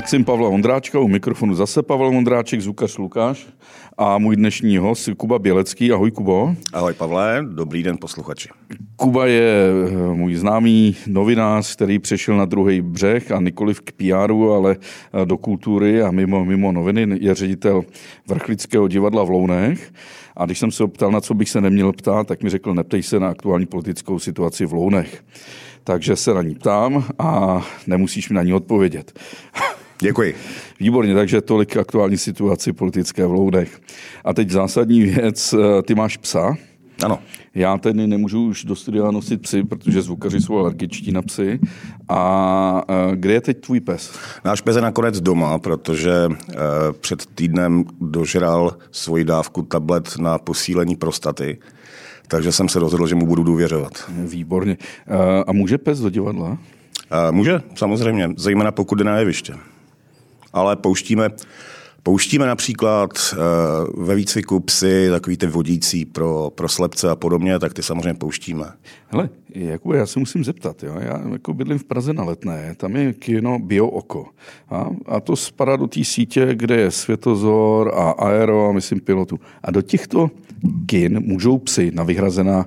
Maxim Pavla Ondráčka, u mikrofonu zase Pavel Ondráček, zvukař Lukáš a můj dnešní host Kuba Bělecký. Ahoj Kubo. Ahoj Pavle, dobrý den posluchači. Kuba je eh, můj známý novinář, který přešel na druhý břeh a nikoliv k PR, ale eh, do kultury a mimo, mimo noviny je ředitel Vrchlického divadla v Lounech. A když jsem se optal, na co bych se neměl ptát, tak mi řekl, neptej se na aktuální politickou situaci v Lounech. Takže se na ní ptám a nemusíš mi na ní odpovědět. Děkuji. Výborně, takže tolik aktuální situaci politické v Loudech. A teď zásadní věc, eh, ty máš psa. Ano. Já tedy nemůžu už do studia nosit psy, protože zvukaři jsou alergičtí na psy. A eh, kde je teď tvůj pes? Náš pes je nakonec doma, protože eh, před týdnem dožral svoji dávku tablet na posílení prostaty. Takže jsem se rozhodl, že mu budu důvěřovat. Výborně. A může pes do divadla? Může, samozřejmě, zejména pokud jde na jeviště ale pouštíme, pouštíme například uh, ve výcviku psy, takový ty vodící pro, pro slepce a podobně, tak ty samozřejmě pouštíme. Hele, jako já se musím zeptat, jo? já jako bydlím v Praze na Letné, tam je kino Bio Oko a, a to spadá do té sítě, kde je Světozor a Aero a myslím pilotu. A do těchto kin můžou psy na vyhrazená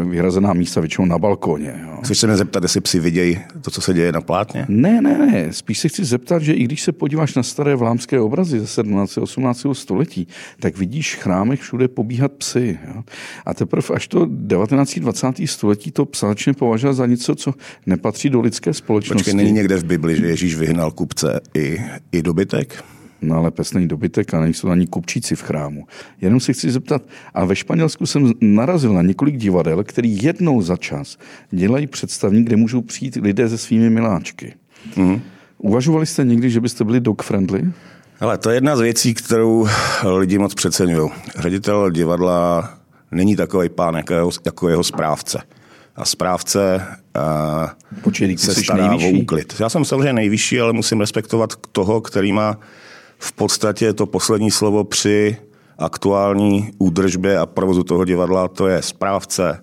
vyhrazená místa většinou na balkóně. Jo. Chceš se mě zeptat, jestli psi vidějí to, co se děje na plátně? Ne, ne, ne. Spíš se chci zeptat, že i když se podíváš na staré vlámské obrazy ze 17. 18. století, tak vidíš chrámech všude pobíhat psy. Jo. A teprve až to 19. 20. století to psáčně považuje za něco, co nepatří do lidské společnosti. Počkej, není někde v Bibli, že Ježíš vyhnal kupce i, i dobytek? Ale pes není dobytek a nejsou ani kupčíci v chrámu. Jenom si chci zeptat, a ve Španělsku jsem narazil na několik divadel, který jednou za čas dělají představní, kde můžou přijít lidé se svými miláčky. Mm. Uvažovali jste někdy, že byste byli dog friendly? Ale to je jedna z věcí, kterou lidi moc přeceňují. Ředitel divadla není takový pán jako jeho, jako jeho správce. A správce uh, Počkej, se stará nejvyšší? o úklid. Já jsem samozřejmě nejvyšší, ale musím respektovat toho, který má v podstatě to poslední slovo při aktuální údržbě a provozu toho divadla, to je správce,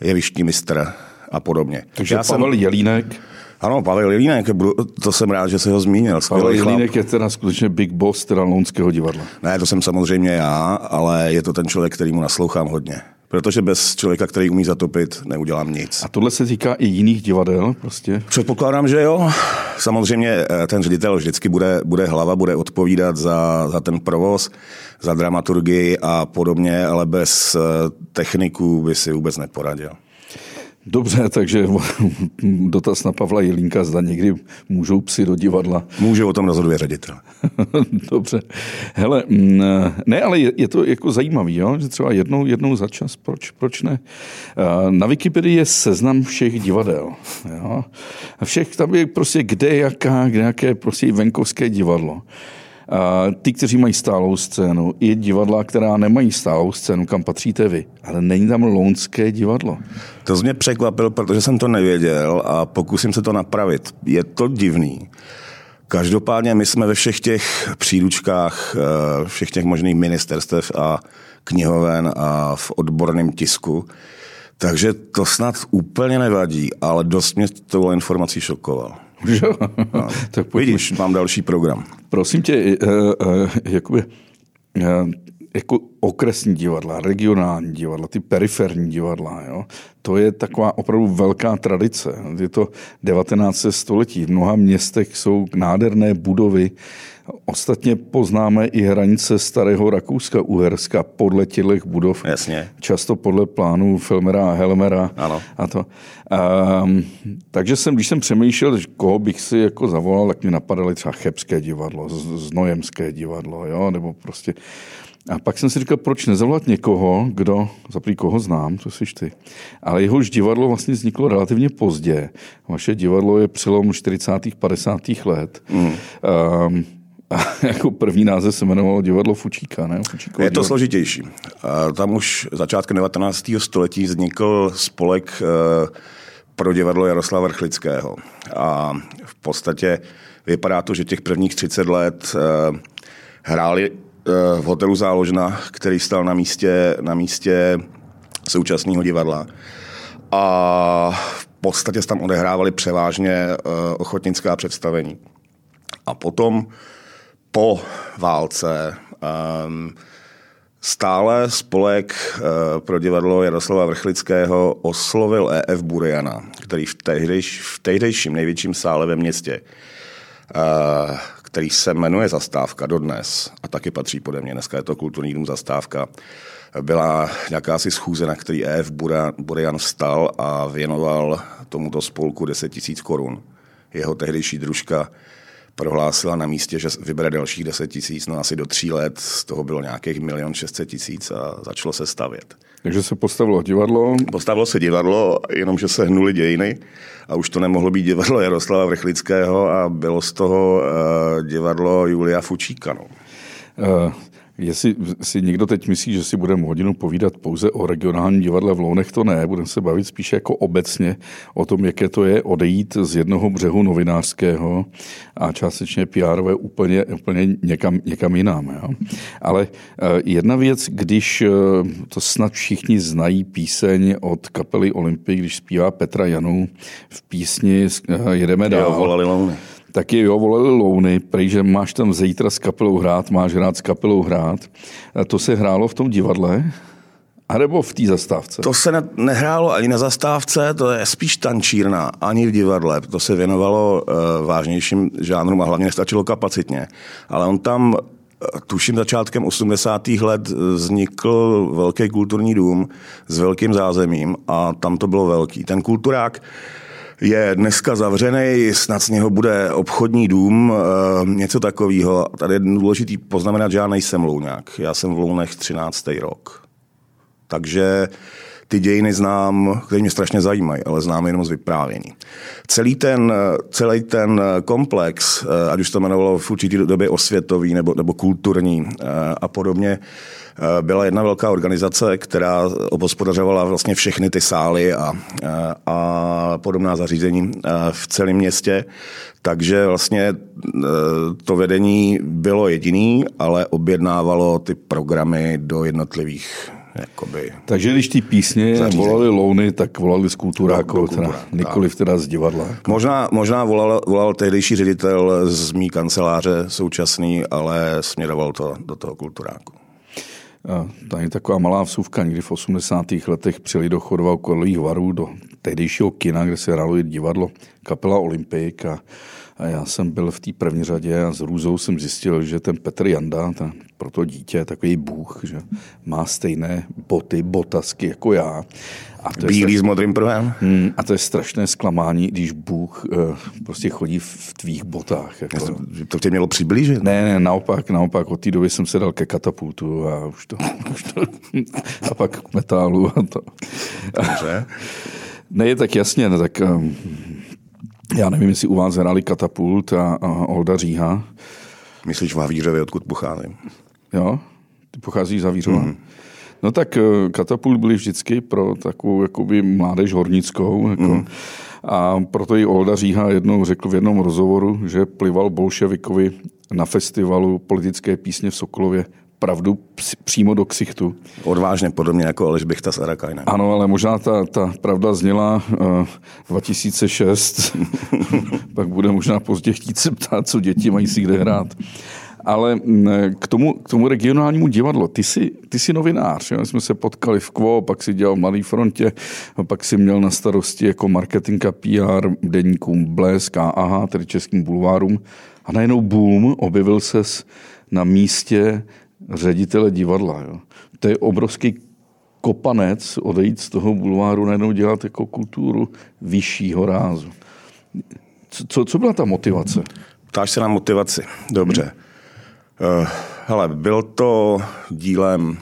jevištní mistr a podobně. Takže Já Pavel jsem... Jelínek ano, Pavel Jelínek, to jsem rád, že se ho zmínil. Pavel Jelínek je teda skutečně big boss teda Lounského divadla. Ne, to jsem samozřejmě já, ale je to ten člověk, který mu naslouchám hodně protože bez člověka, který umí zatopit, neudělám nic. A tohle se týká i jiných divadel prostě? Předpokládám, že jo. Samozřejmě eh, ten ředitel vždycky bude, bude hlava, bude odpovídat za, za ten provoz, za dramaturgii a podobně, ale bez eh, techniků by si vůbec neporadil. Dobře, takže dotaz na Pavla Jelínka, zda někdy můžou psi do divadla. Může o tom rozhoduje ředitel. Dobře. Hele, mm, ne, ale je, to jako zajímavý, jo? že třeba jednou, jednou za čas, proč, proč ne? Na Wikipedii je seznam všech divadel. Jo? Všech tam je prostě kde, jaká, kde jaké prostě venkovské divadlo ty, kteří mají stálou scénu, i divadla, která nemají stálou scénu, kam patříte vy. Ale není tam lounské divadlo. To mě překvapil, protože jsem to nevěděl a pokusím se to napravit. Je to divný. Každopádně my jsme ve všech těch příručkách, eh, všech těch možných ministerstev a knihoven a v odborném tisku, takže to snad úplně nevadí, ale dost mě tou informací šokoval. No. tak Vidíš, mám další program. Prosím tě, uh, uh, jakoby, uh, jako okresní divadla, regionální divadla, ty periferní divadla, jo, to je taková opravdu velká tradice. Je to 19. století. V mnoha městech jsou nádherné budovy, Ostatně poznáme i hranice starého Rakouska, Uherska podle těch budov. Jasně. Často podle plánů Filmera a Helmera. Ano. A to. Um, takže jsem, když jsem přemýšlel, koho bych si jako zavolal, tak mi napadaly třeba Chebské divadlo, Znojemské divadlo, jo, nebo prostě a pak jsem si říkal, proč nezavolat někoho, kdo, zaprý koho znám, to jsi ty, ale jehož divadlo vlastně vzniklo relativně pozdě. Vaše divadlo je přelom 40. 50. let. Mm. Um, a jako první název se jmenovalo divadlo Fučíka, ne? Fučíko je to divadlo. složitější. Tam už začátkem 19. století vznikl spolek eh, pro divadlo Jaroslava Vrchlického. A v podstatě vypadá to, že těch prvních 30 let eh, hráli eh, v hotelu Záložna, který stal na místě, na místě současného divadla. A v podstatě tam odehrávali převážně ochotnická představení. A potom po válce um, stále spolek uh, pro divadlo Jaroslava Vrchlického oslovil EF Buriana, který v, tehdejš, v tehdejším největším sále ve městě, uh, který se jmenuje Zastávka dodnes a taky patří pode mě, dneska je to kulturní dům Zastávka, byla nějaká schůze, na který EF Burian vstal a věnoval tomuto spolku 10 tisíc korun. Jeho tehdejší družka prohlásila na místě, že vybere dalších 10 tisíc, no asi do tří let, z toho bylo nějakých milion 600 tisíc a začalo se stavět. Takže se postavilo divadlo? Postavilo se divadlo, jenomže se hnuly dějiny a už to nemohlo být divadlo Jaroslava Vrchlického a bylo z toho uh, divadlo Julia Fučíka. No. Uh, Jestli si někdo teď myslí, že si budeme hodinu povídat pouze o regionálním divadle v Lounech, to ne. Budeme se bavit spíše jako obecně o tom, jaké to je odejít z jednoho břehu novinářského a částečně pr úplně, úplně někam, někam jinam. Jo? Ale eh, jedna věc, když eh, to snad všichni znají píseň od kapely Olympy, když zpívá Petra Janu v písni eh, Jedeme dál. Jo, volali Louny taky jo, volali louny, prej, že máš tam zítra s kapelou hrát, máš hrát s kapelou hrát. A to se hrálo v tom divadle? A nebo v té zastávce? To se ne, nehrálo ani na zastávce, to je spíš tančírna, ani v divadle. To se věnovalo uh, vážnějším žánrům a hlavně nestačilo kapacitně. Ale on tam eh, tuším začátkem 80. let vznikl velký kulturní dům s velkým zázemím a tam to bylo velký. Ten kulturák je dneska zavřený, snad z něho bude obchodní dům, eh, něco takového. Tady je důležitý poznamenat, že já nejsem louňák. Já jsem v Lounech 13. rok. Takže ty dějiny znám, které mě strašně zajímají, ale znám jenom z vyprávění. Celý ten, celý ten komplex, eh, ať už to jmenovalo v určitý době osvětový nebo, nebo kulturní eh, a podobně, Eh, byla jedna velká organizace, která obospodařovala vlastně všechny ty sály a, eh, a podobná zařízení eh, v celém městě. Takže vlastně to vedení bylo jediný, ale objednávalo ty programy do jednotlivých Jakoby, Takže když ty písně zařízení. volali louny, tak volali z kulturáku, teda, nikoliv teda z divadla. Možná, možná volal, volal tehdejší ředitel z mý kanceláře současný, ale směroval to do toho kulturáku. Tady taková malá vsuvka, někdy v 80. letech přijeli do Chodova Korlových varů, do tehdejšího kina, kde se hrálo divadlo kapela Olympik a, a já jsem byl v té první řadě a s růzou jsem zjistil, že ten Petr Janda, ten, pro to dítě, takový bůh, že má stejné boty, botasky jako já. A to Bílý strašný, s modrým pruhem? Hmm, a to je strašné zklamání, když Bůh uh, prostě chodí v tvých botách. Jako. To tě mělo přiblížit? Ne, ne, naopak, naopak. Od té doby jsem se dal ke katapultu a už to, už to a pak k metálu a to. Dobře. Ne, tak jasně, ne, tak um, já nevím, jestli u vás hráli katapult a, a Olda Říha. Myslíš v Havířově, odkud pocházím? Jo, ty pocházíš z Havířova? Mm-hmm. No tak eh, katapult byly vždycky pro takovou jakoby mládež hornickou. Jako. Mm. A proto i Olda Říha jednou řekl v jednom rozhovoru, že plival bolševikovi na festivalu politické písně v Sokolově pravdu přímo do ksichtu. Odvážně, podobně jako Aleš Bichta s Arakajnem. Ano, ale možná ta, ta pravda zněla uh, 2006, pak bude možná pozdě chtít se ptát, co děti mají si kde hrát. Ale mm, k tomu, k tomu regionálnímu divadlu, ty jsi, ty jsi novinář, jo? jsme se potkali v Quo, pak si dělal v Mladé frontě, pak si měl na starosti jako marketing a PR deníkům Blesk a AHA, tedy českým bulvárům. A najednou boom, objevil ses na místě ředitele divadla. Jo? To je obrovský kopanec odejít z toho bulváru, najednou dělat jako kulturu vyššího rázu. Co, co byla ta motivace? Ptáš se na motivaci. Dobře. Hmm. Hele, byl to dílem,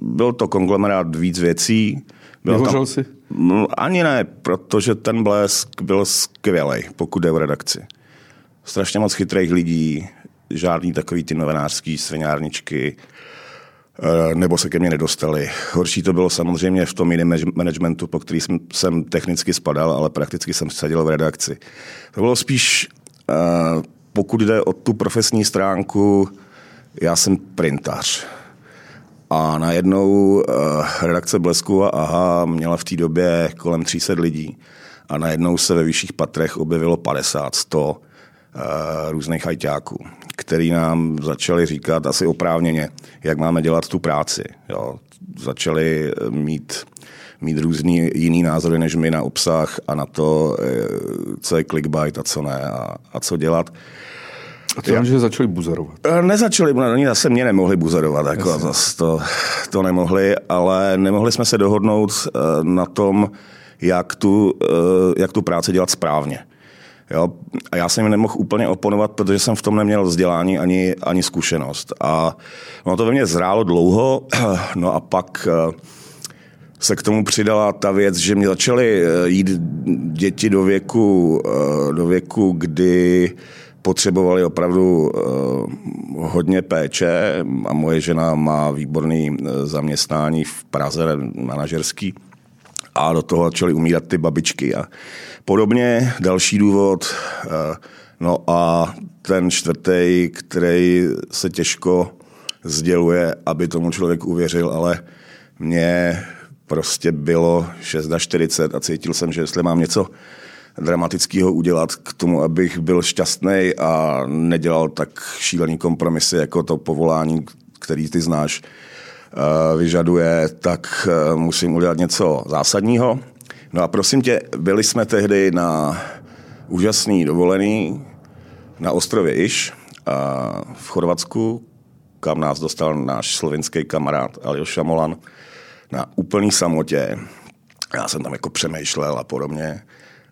byl to konglomerát víc věcí. Byl Vyhořel jsi? No, ani ne, protože ten blesk byl skvělý, pokud jde o redakci. Strašně moc chytrých lidí, žádný takový ty novinářský svinárničky, eh, nebo se ke mně nedostali. Horší to bylo samozřejmě v tom jiném managementu, po který jsem, jsem technicky spadal, ale prakticky jsem seděl v redakci. To bylo spíš uh, pokud jde o tu profesní stránku, já jsem printař. A najednou uh, redakce Blesku a AHA měla v té době kolem 300 lidí. A najednou se ve vyšších patrech objevilo 50, 100. různých hajťáků, který nám začali říkat asi oprávněně, jak máme dělat tu práci. Jo. Začali mít mít různý jiný názory než my na obsah a na to, co je clickbait a co ne a, a co dělat. A to že začali buzerovat? Nezačali, oni zase mě nemohli buzerovat, jako zase to, to nemohli, ale nemohli jsme se dohodnout na tom, jak tu, jak tu práci dělat správně. Jo? A já jsem jim nemohl úplně oponovat, protože jsem v tom neměl vzdělání ani, ani zkušenost. A no to ve mně zrálo dlouho, no a pak se k tomu přidala ta věc, že mě začaly jít děti do věku, do věku kdy potřebovali opravdu hodně péče a moje žena má výborný zaměstnání v Praze, manažerský, a do toho začaly umírat ty babičky. A podobně další důvod, eh, no a ten čtvrtý, který se těžko sděluje, aby tomu člověk uvěřil, ale mě prostě bylo 6 na 40 a cítil jsem, že jestli mám něco dramatického udělat k tomu, abych byl šťastný a nedělal tak šílený kompromisy jako to povolání, který ty znáš, vyžaduje, tak eh, musím udělat něco zásadního. No a prosím tě, byli jsme tehdy na úžasný dovolený na ostrově Iš v Chorvatsku, kam nás dostal náš slovinský kamarád Aljoša Molan na úplný samotě. Já jsem tam jako přemýšlel a podobně.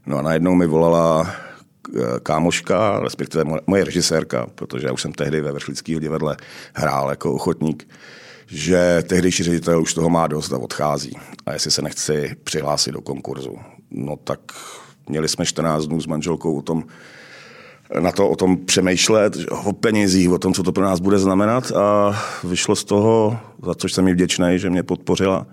No a najednou mi volala eh, kámoška, respektive moje režisérka, protože já už jsem tehdy ve Vrchlického divadle hrál jako ochotník že tehdejší ředitel už toho má dost a odchází. A jestli se nechci přihlásit do konkurzu. No tak měli jsme 14 dnů s manželkou o tom, na to o tom přemýšlet, o penězích, o tom, co to pro nás bude znamenat a vyšlo z toho, za což jsem mi vděčný, že mě podpořila.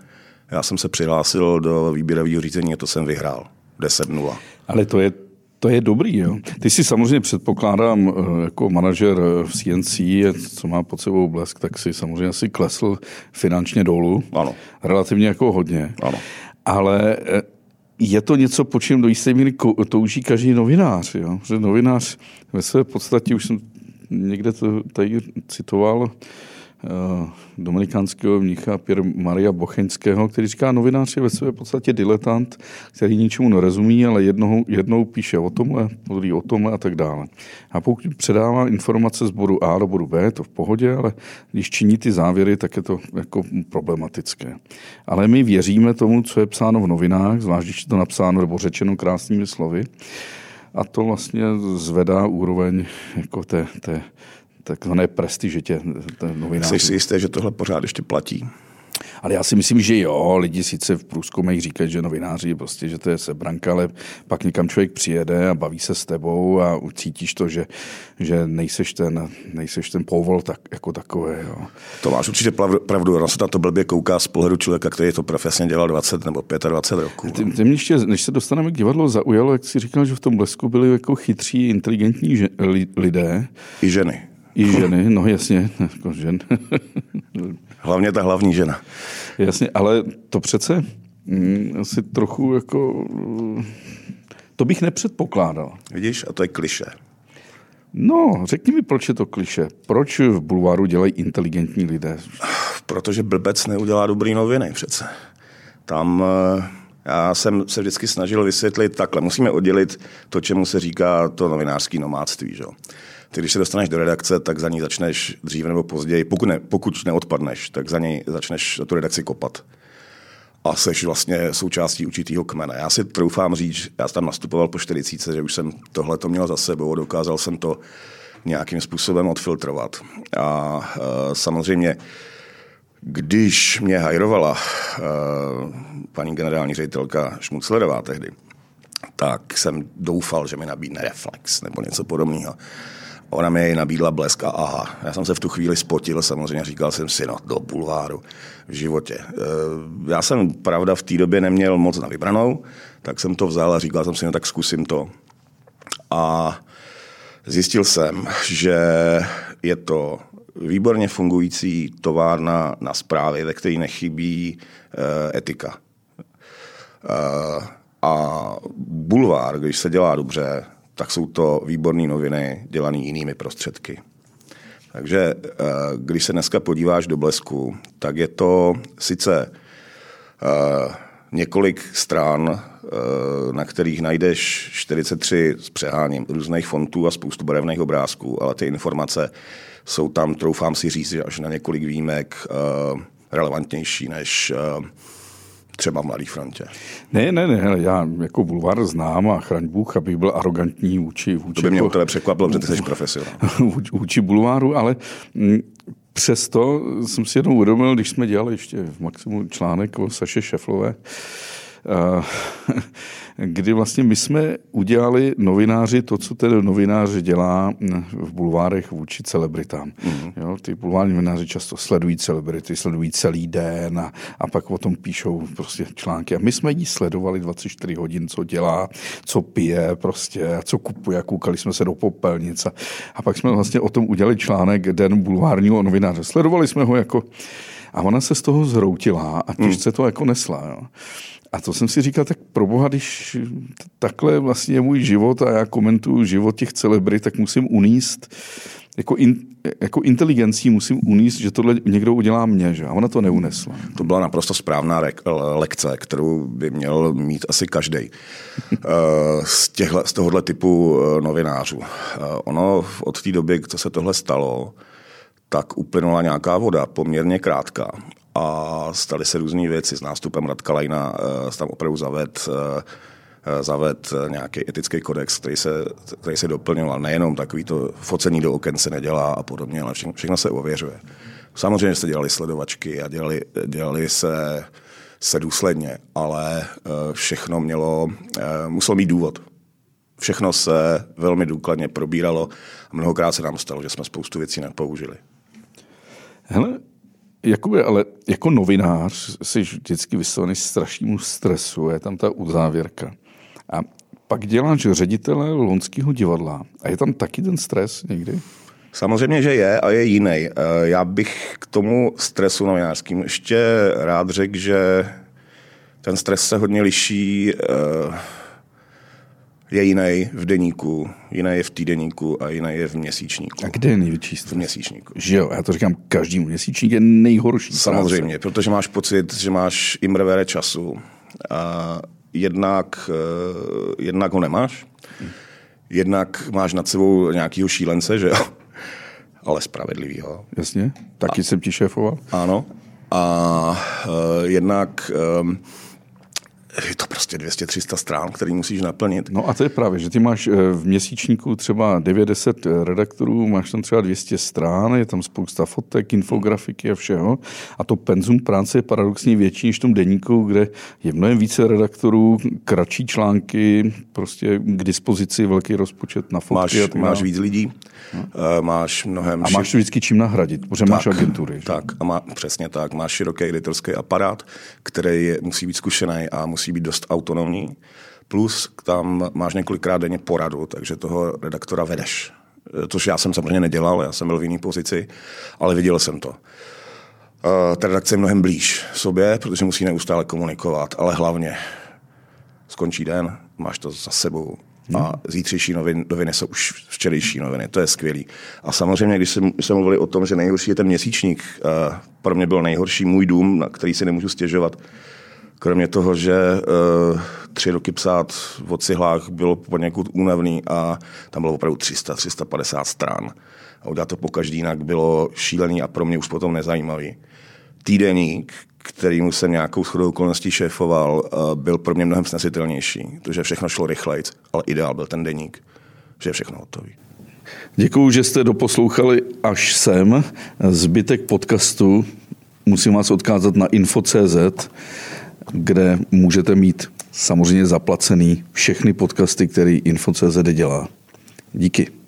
Já jsem se přihlásil do výběrového řízení a to jsem vyhrál. 10-0. Ale to je to je dobrý, jo. Ty si samozřejmě předpokládám eh, jako manažer eh, v CNC, co má pod sebou blesk, tak si samozřejmě asi klesl finančně dolů. Ano. Relativně jako hodně. Ano. Ale eh, je to něco, po čem do jisté míry touží každý novinář. Jo? Že novinář ve své podstatě, už jsem někde to tady citoval, dominikánského mnicha Pierre Maria Bocheňského, který říká, novinář je ve své podstatě diletant, který ničemu nerozumí, ale jednou, jednou píše o tomhle, druhý o tomhle a tak dále. A pokud předává informace z bodu A do bodu B, to v pohodě, ale když činí ty závěry, tak je to jako problematické. Ale my věříme tomu, co je psáno v novinách, zvlášť když je to napsáno nebo řečeno krásnými slovy, a to vlastně zvedá úroveň jako té, té takzvané prestiže tě novinářů. Jsi si jistý, že tohle pořád ještě platí? Ale já si myslím, že jo, lidi sice v průzkumech říkají, že novináři prostě, že to je sebranka, ale pak někam člověk přijede a baví se s tebou a cítíš to, že, že nejseš ten, nejseš ten povol tak, jako takový. Jo. To máš určitě pravdu, ono se na to blbě kouká z pohledu člověka, který to profesně dělal 20 nebo 25 roků. Ty, ty mě ještě, než se dostaneme k divadlu, zaujalo, jak jsi říkal, že v tom blesku byli jako chytří, inteligentní že, lidé. I ženy. I ženy, no jasně, jako žen. Hlavně ta hlavní žena. Jasně, ale to přece mm, asi trochu jako... To bych nepředpokládal. Vidíš, a to je kliše. No, řekni mi, proč je to kliše. Proč v bulváru dělají inteligentní lidé? Protože blbec neudělá dobrý noviny přece. Tam eh, já jsem se vždycky snažil vysvětlit takhle. Musíme oddělit to, čemu se říká to novinářský nomádství. Že? Ty, když se dostaneš do redakce, tak za ní začneš dříve nebo později, pokud, ne, pokud neodpadneš, tak za ní začneš tu redakci kopat. A jsi vlastně součástí určitého kmene. Já si troufám říct, já jsem tam nastupoval po 40, že už jsem tohle to měl za sebou dokázal jsem to nějakým způsobem odfiltrovat. A e, samozřejmě, když mě hajrovala e, paní generální ředitelka Šmuclerová tehdy, tak jsem doufal, že mi nabídne reflex nebo něco podobného. Ona mi jej nabídla blesk a aha. Já jsem se v tu chvíli spotil, samozřejmě říkal jsem si, no do bulváru v životě. E, já jsem, pravda, v té době neměl moc na vybranou, tak jsem to vzal a říkal jsem si, no tak zkusím to. A zjistil jsem, že je to výborně fungující továrna na zprávy, ve které nechybí e, etika. E, a bulvár, když se dělá dobře, tak jsou to výborné noviny dělané jinými prostředky. Takže eh, když se dneska podíváš do Blesku, tak je to sice eh, několik stran, eh, na kterých najdeš 43 s přeháním různých fontů a spoustu barevných obrázků, ale ty informace jsou tam, troufám si říct, až na několik výjimek relevantnější než třeba v Mladé frontě. Ne, ne, ne, já jako bulvár znám a chraň Bůh, abych byl arrogantní vůči... vůči to by mě jako, tebe překvapilo, protože ty jsi profesionál. vůči bulváru, ale mm, přesto jsem si jednou uvědomil, když jsme dělali ještě v Maximu článek o Saše Šeflové, kdy vlastně my jsme udělali novináři to, co ten novinář dělá v bulvárech vůči celebritám. Mm-hmm. Jo, ty bulvární novináři často sledují celebrity, sledují celý den a, a pak o tom píšou prostě články. A my jsme jí sledovali 24 hodin, co dělá, co pije prostě, co kupuje, koukali jsme se do popelnic a, a pak jsme vlastně o tom udělali článek Den bulvárního novináře. Sledovali jsme ho jako a ona se z toho zhroutila a těžce to jako nesla. Jo. A to jsem si říkal, tak pro boha, když takhle vlastně je můj život a já komentuju život těch celebrit, tak musím uníst jako, in, jako inteligencí musím uníst, že tohle někdo udělá mě, že? A ona to neunesla. To byla naprosto správná re- lekce, kterou by měl mít asi každý eh, z, z tohohle typu eh, novinářů. Eh, ono od té doby, co se tohle stalo, tak uplynula nějaká voda, poměrně krátká a staly se různé věci. S nástupem Radka Lajna uh, tam opravdu zaved uh, zaved nějaký etický kodex, který se, který se doplňoval. Nejenom takový to focení do oken se nedělá a podobně, ale všechno, všechno se ověřuje. Samozřejmě se dělali sledovačky a dělali, dělali se, se důsledně, ale všechno mělo, muselo mít důvod. Všechno se velmi důkladně probíralo a mnohokrát se nám stalo, že jsme spoustu věcí nepoužili. Hele, Jakoby, ale jako novinář jsi vždycky vystavený strašnému stresu, je tam ta uzávěrka. A pak děláš ředitele Lonského divadla. A je tam taky ten stres někdy? Samozřejmě, že je a je jiný. Eh, já bych k tomu stresu novinářským ještě rád řekl, že ten stres se hodně liší eh, je jiný v deníku, jiný je v týdeníku a jiný je v měsíčníku. A kde je největší stres? V měsíčníku. Že jo, já to říkám každému. Měsíčník je nejhorší. Samozřejmě, práce. protože máš pocit, že máš imrevere času. A jednak, uh, jednak ho nemáš, jednak máš nad sebou nějakého šílence, že jo? Ale spravedlivýho. Jasně, taky a, jsem ti šéfoval. Ano. A uh, jednak um, je to prostě 200-300 strán, který musíš naplnit. No a to je právě, že ty máš eh, v měsíčníku třeba 90 eh, redaktorů, máš tam třeba 200 strán, je tam spousta fotek, infografiky a všeho. A to penzum práce je paradoxně větší než v tom deníku, kde je mnohem více redaktorů, kratší články, prostě k dispozici velký rozpočet na fotky. Máš, a máš víc lidí, no. máš mnohem... A máš to vždycky čím nahradit, protože tak, máš agentury. Že? Tak, a má, přesně tak. Máš široký editorský aparát, který je, musí být zkušený a musí musí být dost autonomní. Plus tam máš několikrát denně poradu, takže toho redaktora vedeš. Což já jsem samozřejmě nedělal, já jsem byl v jiné pozici, ale viděl jsem to. Eh, ta redakce je mnohem blíž sobě, protože musí neustále komunikovat, ale hlavně skončí den, máš to za sebou, a zítřejší noviny, noviny jsou už včerejší noviny. To je skvělý. A samozřejmě, když jsme, jsme mluvili o tom, že nejhorší je ten měsíčník, uh, pro mě byl nejhorší můj dům, na který si nemůžu stěžovat, Kromě toho, že uh, tři roky psát v ocihlách bylo poněkud únavný a tam bylo opravdu 300-350 stran. A udělat to po každý jinak bylo šílený a pro mě už potom nezajímavý. Týdeník, kterýmu jsem nějakou shodou okolností šéfoval, uh, byl pro mě mnohem snesitelnější, protože všechno šlo rychleji, ale ideál byl ten deník, že je všechno hotový. Děkuji, že jste doposlouchali až sem. Zbytek podcastu musím vás odkázat na info.cz kde můžete mít samozřejmě zaplacený všechny podcasty, který Info.cz dělá. Díky.